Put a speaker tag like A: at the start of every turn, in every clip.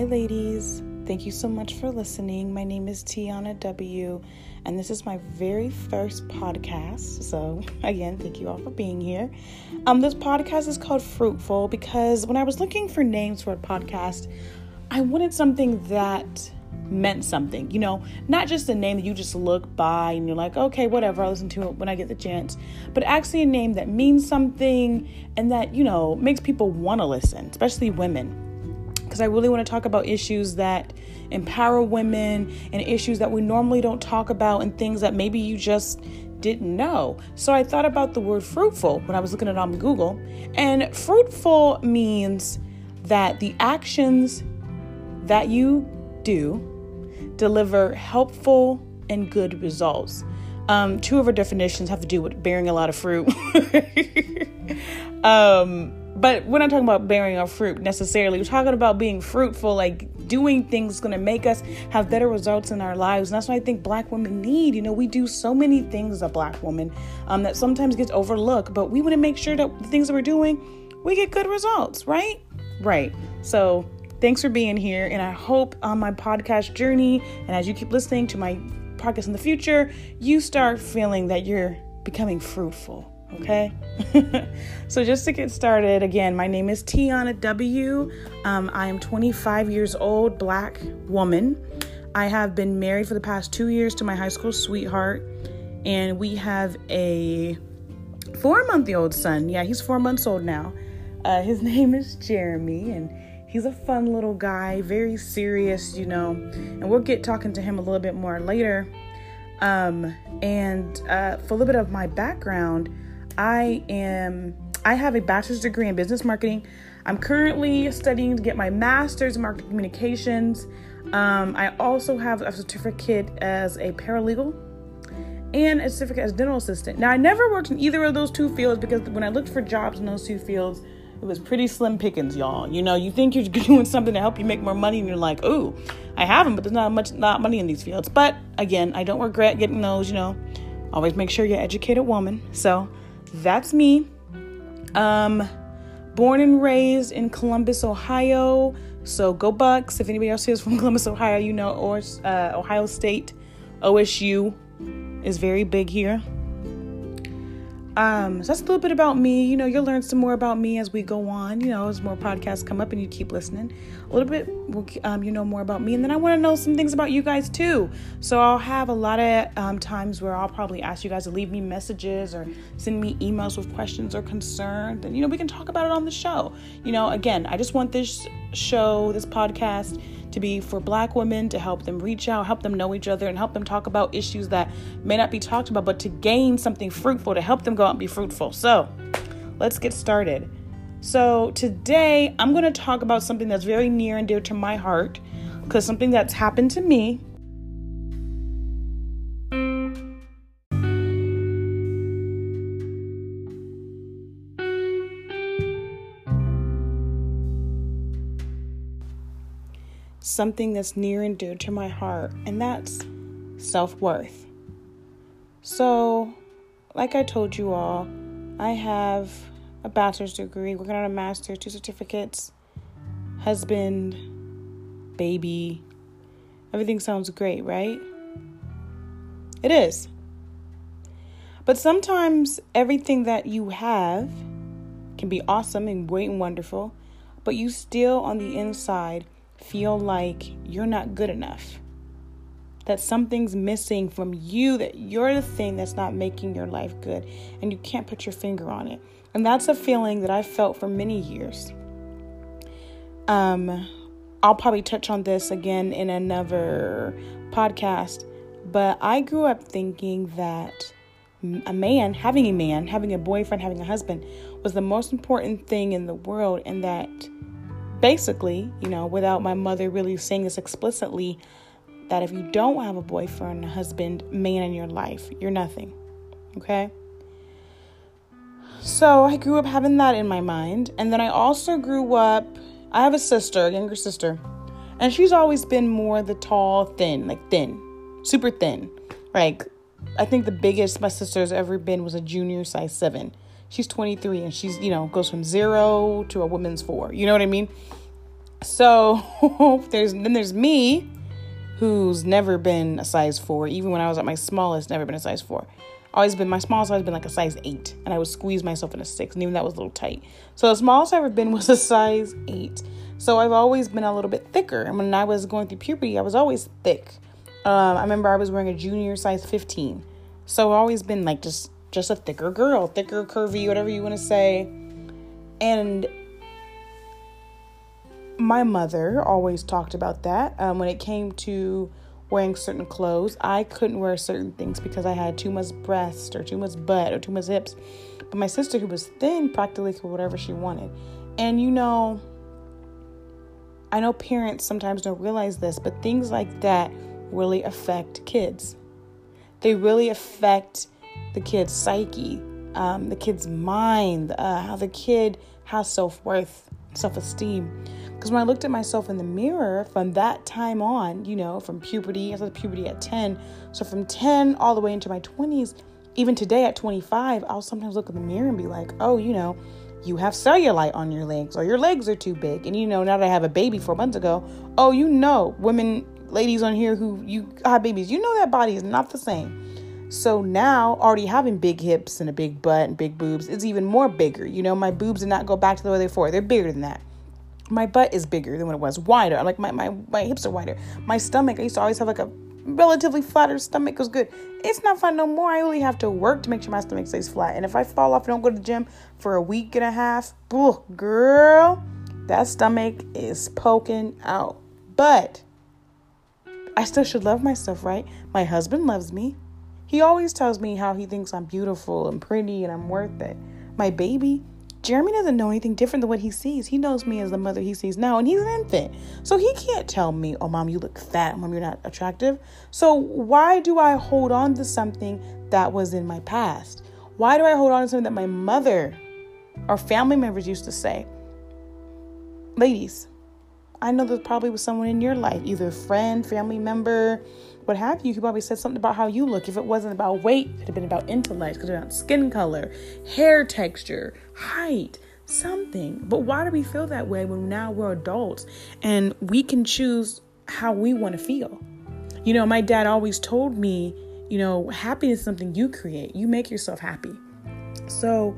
A: Hi, ladies. Thank you so much for listening. My name is Tiana W., and this is my very first podcast. So, again, thank you all for being here. Um, this podcast is called Fruitful because when I was looking for names for a podcast, I wanted something that meant something, you know, not just a name that you just look by and you're like, okay, whatever, I'll listen to it when I get the chance, but actually a name that means something and that, you know, makes people want to listen, especially women. Because I really want to talk about issues that empower women and issues that we normally don't talk about and things that maybe you just didn't know. So I thought about the word fruitful when I was looking it on Google. And fruitful means that the actions that you do deliver helpful and good results. Um, two of our definitions have to do with bearing a lot of fruit. um, but we're not talking about bearing our fruit necessarily. We're talking about being fruitful, like doing things going to make us have better results in our lives. And that's what I think black women need. You know, we do so many things as a black woman um, that sometimes gets overlooked, but we want to make sure that the things that we're doing, we get good results, right? Right. So Thanks for being here, and I hope on my podcast journey and as you keep listening to my podcast in the future, you start feeling that you're becoming fruitful. Okay, so just to get started, again, my name is Tiana W. Um, I am 25 years old, black woman. I have been married for the past two years to my high school sweetheart, and we have a four month old son. Yeah, he's four months old now. Uh, his name is Jeremy, and He's a fun little guy, very serious, you know, and we'll get talking to him a little bit more later. Um, and uh, for a little bit of my background, I am I have a bachelor's degree in business marketing. I'm currently studying to get my master's in marketing communications. Um, I also have a certificate as a paralegal and a certificate as dental assistant. Now, I never worked in either of those two fields because when I looked for jobs in those two fields, it was pretty slim pickings, y'all. You know, you think you're doing something to help you make more money, and you're like, ooh, I have them, but there's not much, not money in these fields. But again, I don't regret getting those. You know, always make sure you're an educated woman. So that's me. Um, born and raised in Columbus, Ohio. So go Bucks. If anybody else is from Columbus, Ohio, you know, or uh, Ohio State, OSU is very big here. Um, so that's a little bit about me. You know, you'll learn some more about me as we go on. You know, as more podcasts come up and you keep listening, a little bit, um, you know more about me, and then I want to know some things about you guys too. So I'll have a lot of um, times where I'll probably ask you guys to leave me messages or send me emails with questions or concerns, and you know we can talk about it on the show. You know, again, I just want this show, this podcast to be for black women to help them reach out, help them know each other, and help them talk about issues that may not be talked about, but to gain something fruitful to help them go out and be fruitful. So let's get started. So today I'm going to talk about something that's very near and dear to my heart because something that's happened to me something that's near and dear to my heart, and that's self worth. So, like I told you all, I have a bachelor's degree, working on a master's, two certificates, husband, baby. Everything sounds great, right? It is. But sometimes everything that you have can be awesome and great and wonderful, but you still on the inside feel like you're not good enough. That something's missing from you, that you're the thing that's not making your life good, and you can't put your finger on it. And that's a feeling that I felt for many years. Um, I'll probably touch on this again in another podcast, but I grew up thinking that a man, having a man, having a boyfriend, having a husband was the most important thing in the world, and that basically, you know, without my mother really saying this explicitly, that if you don't have a boyfriend, a husband, man in your life, you're nothing. Okay? So I grew up having that in my mind. And then I also grew up, I have a sister, a younger sister, and she's always been more the tall, thin, like thin, super thin. Like, I think the biggest my sister's ever been was a junior size seven she's 23 and she's, you know, goes from zero to a woman's four. You know what I mean? So there's then there's me, who's never been a size four. Even when I was at my smallest, never been a size four. Always been my smallest size been like a size eight, and I would squeeze myself in a six, and even that was a little tight. So the smallest I've ever been was a size eight. So I've always been a little bit thicker. And when I was going through puberty, I was always thick. Um, I remember I was wearing a junior size 15. So I've always been like just just a thicker girl, thicker, curvy, whatever you want to say. And my mother always talked about that. Um, when it came to wearing certain clothes, I couldn't wear certain things because I had too much breast or too much butt or too much hips. But my sister, who was thin, practically could whatever she wanted. And you know, I know parents sometimes don't realize this, but things like that really affect kids. They really affect the kid's psyche, um, the kid's mind, uh, how the kid has self worth, self esteem. Because when I looked at myself in the mirror from that time on, you know, from puberty, I started puberty at 10. So from 10 all the way into my 20s, even today at 25, I'll sometimes look in the mirror and be like, oh, you know, you have cellulite on your legs or your legs are too big. And you know, now that I have a baby four months ago, oh, you know, women, ladies on here who you have babies, you know that body is not the same. So now, already having big hips and a big butt and big boobs is even more bigger. You know, my boobs did not go back to the way they were. They're bigger than that. My butt is bigger than what it was, wider. Like my, my, my hips are wider. My stomach, I used to always have like a relatively flatter stomach was good. It's not fun no more. I only have to work to make sure my stomach stays flat. And if I fall off and don't go to the gym for a week and a half, boo, girl, that stomach is poking out. But I still should love myself, right? My husband loves me. He always tells me how he thinks I'm beautiful and pretty and I'm worth it. My baby, Jeremy doesn't know anything different than what he sees. He knows me as the mother he sees now, and he's an infant. So he can't tell me, oh, mom, you look fat. Mom, you're not attractive. So why do I hold on to something that was in my past? Why do I hold on to something that my mother or family members used to say? Ladies, I know there probably was someone in your life, either a friend, family member, what have you, who probably said something about how you look. If it wasn't about weight, it would have been about intellect, could have been about skin color, hair texture, height, something. But why do we feel that way when now we're adults and we can choose how we want to feel? You know, my dad always told me, you know, happiness is something you create. You make yourself happy. So,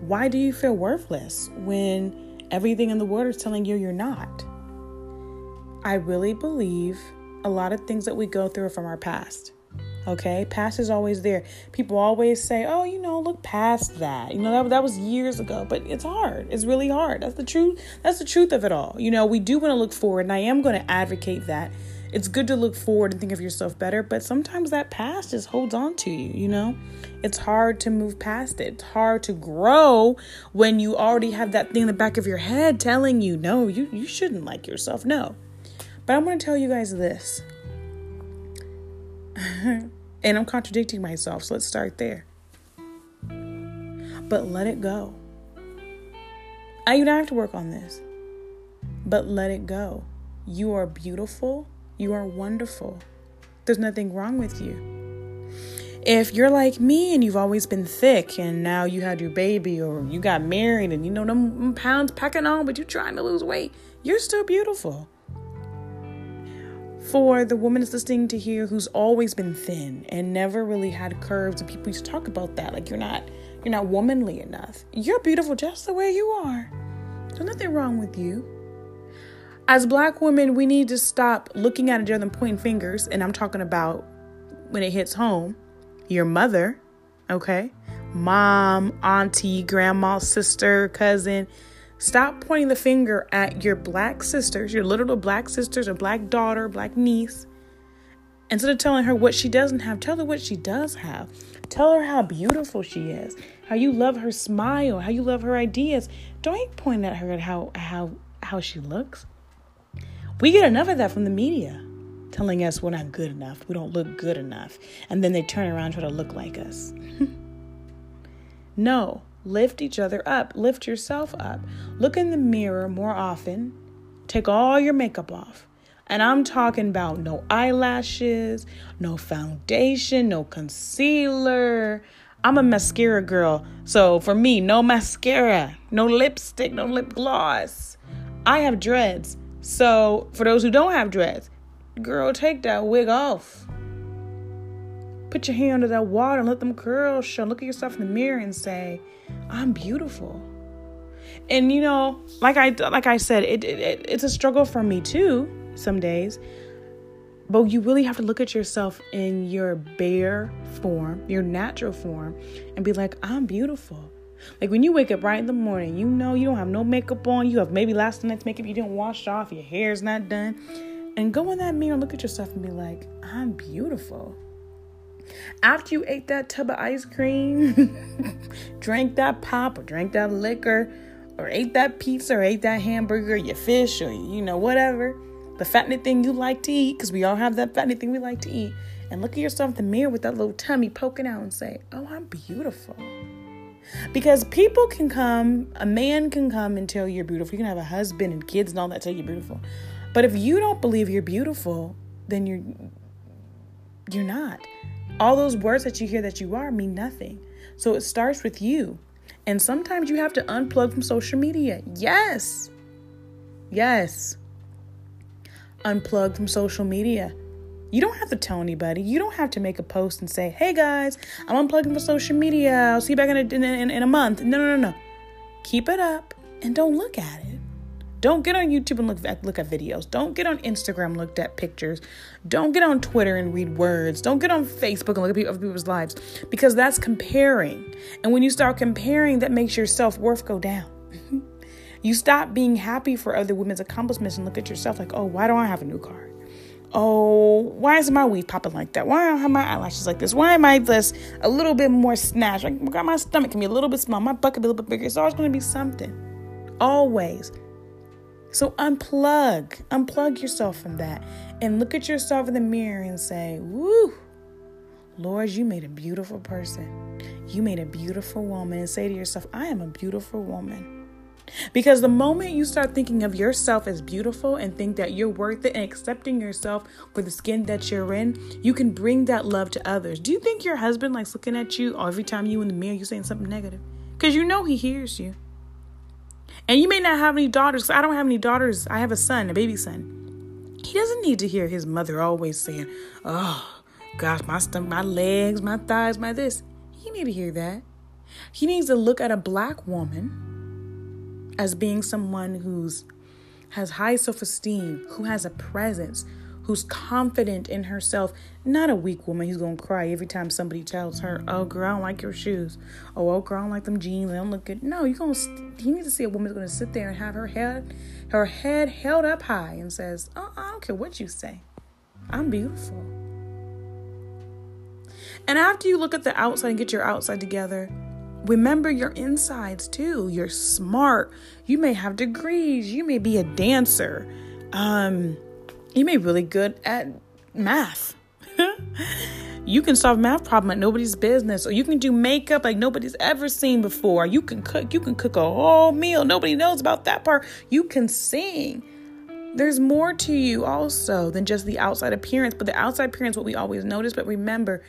A: why do you feel worthless when everything in the world is telling you you're not? I really believe a lot of things that we go through are from our past. Okay, past is always there. People always say, "Oh, you know, look past that." You know, that that was years ago, but it's hard. It's really hard. That's the truth. That's the truth of it all. You know, we do want to look forward, and I am going to advocate that. It's good to look forward and think of yourself better, but sometimes that past just holds on to you, you know? It's hard to move past it. It's hard to grow when you already have that thing in the back of your head telling you, "No, you you shouldn't like yourself." No. But I'm going to tell you guys this. and I'm contradicting myself, so let's start there. But let it go. I even have to work on this. But let it go. You are beautiful. You are wonderful. There's nothing wrong with you. If you're like me and you've always been thick and now you had your baby or you got married and you know them pounds packing on, but you're trying to lose weight, you're still beautiful for the woman that's listening to here who's always been thin and never really had curves and people used to talk about that. Like you're not you're not womanly enough. You're beautiful just the way you are. There's nothing wrong with you. As black women we need to stop looking at each other and pointing fingers. And i'm talking about when it hits home your mother okay? Mom auntie grandma sister cousin Stop pointing the finger at your black sisters, your little black sisters, or black daughter, black niece. Instead of telling her what she doesn't have, tell her what she does have. Tell her how beautiful she is, how you love her smile, how you love her ideas. Don't point at her at how how how she looks. We get enough of that from the media, telling us we're not good enough, we don't look good enough, and then they turn around try to look like us. no, Lift each other up. Lift yourself up. Look in the mirror more often. Take all your makeup off. And I'm talking about no eyelashes, no foundation, no concealer. I'm a mascara girl. So for me, no mascara, no lipstick, no lip gloss. I have dreads. So, for those who don't have dreads, girl, take that wig off. Put your hand under that water and let them curls show. Look at yourself in the mirror and say, I'm beautiful. And you know, like I like I said, it, it it's a struggle for me too some days. But you really have to look at yourself in your bare form, your natural form, and be like, I'm beautiful. Like when you wake up right in the morning, you know you don't have no makeup on, you have maybe last night's makeup you didn't wash off, your hair's not done. And go in that mirror, look at yourself and be like, I'm beautiful. After you ate that tub of ice cream, drank that pop or drank that liquor, or ate that pizza or ate that hamburger, your fish, or you know, whatever, the fattening thing you like to eat, because we all have that fattening thing we like to eat, and look at yourself in the mirror with that little tummy poking out and say, Oh, I'm beautiful. Because people can come, a man can come and tell you're beautiful. You can have a husband and kids and all that tell you're beautiful. But if you don't believe you're beautiful, then you're you're not. All those words that you hear that you are mean nothing. So it starts with you. And sometimes you have to unplug from social media. Yes. Yes. Unplug from social media. You don't have to tell anybody. You don't have to make a post and say, hey guys, I'm unplugging from social media. I'll see you back in a, in, in, in a month. No, no, no, no. Keep it up and don't look at it. Don't get on YouTube and look at, look at videos. Don't get on Instagram and look at pictures. Don't get on Twitter and read words. Don't get on Facebook and look at other people's lives because that's comparing. And when you start comparing, that makes your self worth go down. you stop being happy for other women's accomplishments and look at yourself like, oh, why don't I have a new car? Oh, why is my weave popping like that? Why have my eyelashes like this? Why am I this a little bit more snatched? Like my stomach can be a little bit small, my butt can be a little bit bigger. It's always going to be something. Always. So unplug, unplug yourself from that and look at yourself in the mirror and say, Woo, Lord, you made a beautiful person. You made a beautiful woman. And say to yourself, I am a beautiful woman. Because the moment you start thinking of yourself as beautiful and think that you're worth it and accepting yourself for the skin that you're in, you can bring that love to others. Do you think your husband likes looking at you every time you in the mirror you saying something negative? Because you know he hears you. And you may not have any daughters. I don't have any daughters. I have a son, a baby son. He doesn't need to hear his mother always saying, "Oh, gosh, my stomach, my legs, my thighs, my this." He need to hear that. He needs to look at a black woman as being someone who's has high self-esteem, who has a presence, who's confident in herself, not a weak woman who's gonna cry every time somebody tells her, "Oh, girl, I don't like your shoes," "Oh, oh girl, I don't like them jeans, they don't look good." No, you're gonna. You need to see a woman who's gonna sit there and have her head, her head held up high, and says, "Oh, I don't care what you say, I'm beautiful." And after you look at the outside and get your outside together, remember your insides too. You're smart. You may have degrees. You may be a dancer. Um, you may be really good at math. you can solve math problem like nobody's business, or you can do makeup like nobody's ever seen before. You can cook. You can cook a whole meal. Nobody knows about that part. You can sing. There's more to you also than just the outside appearance, but the outside appearance what we always notice. But remember,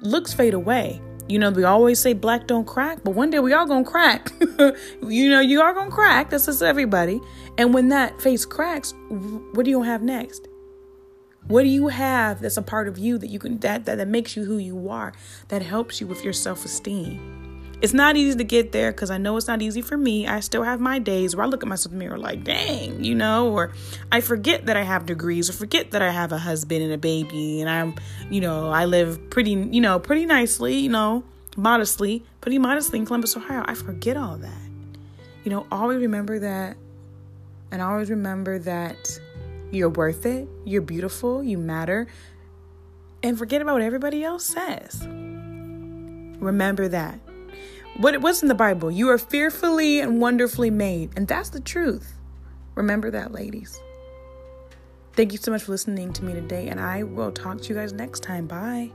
A: looks fade away. You know, we always say black don't crack, but one day we all gonna crack. you know, you are gonna crack. That's just everybody. And when that face cracks, what do you have next? What do you have that's a part of you that you can that that, that makes you who you are, that helps you with your self-esteem? It's not easy to get there because I know it's not easy for me. I still have my days where I look at myself in the mirror like, dang, you know, or I forget that I have degrees or forget that I have a husband and a baby and I'm, you know, I live pretty, you know, pretty nicely, you know, modestly, pretty modestly in Columbus, Ohio. I forget all that. You know, always remember that and always remember that you're worth it, you're beautiful, you matter, and forget about what everybody else says. Remember that. What it was in the Bible? You are fearfully and wonderfully made, and that's the truth. Remember that, ladies. Thank you so much for listening to me today, and I will talk to you guys next time. Bye.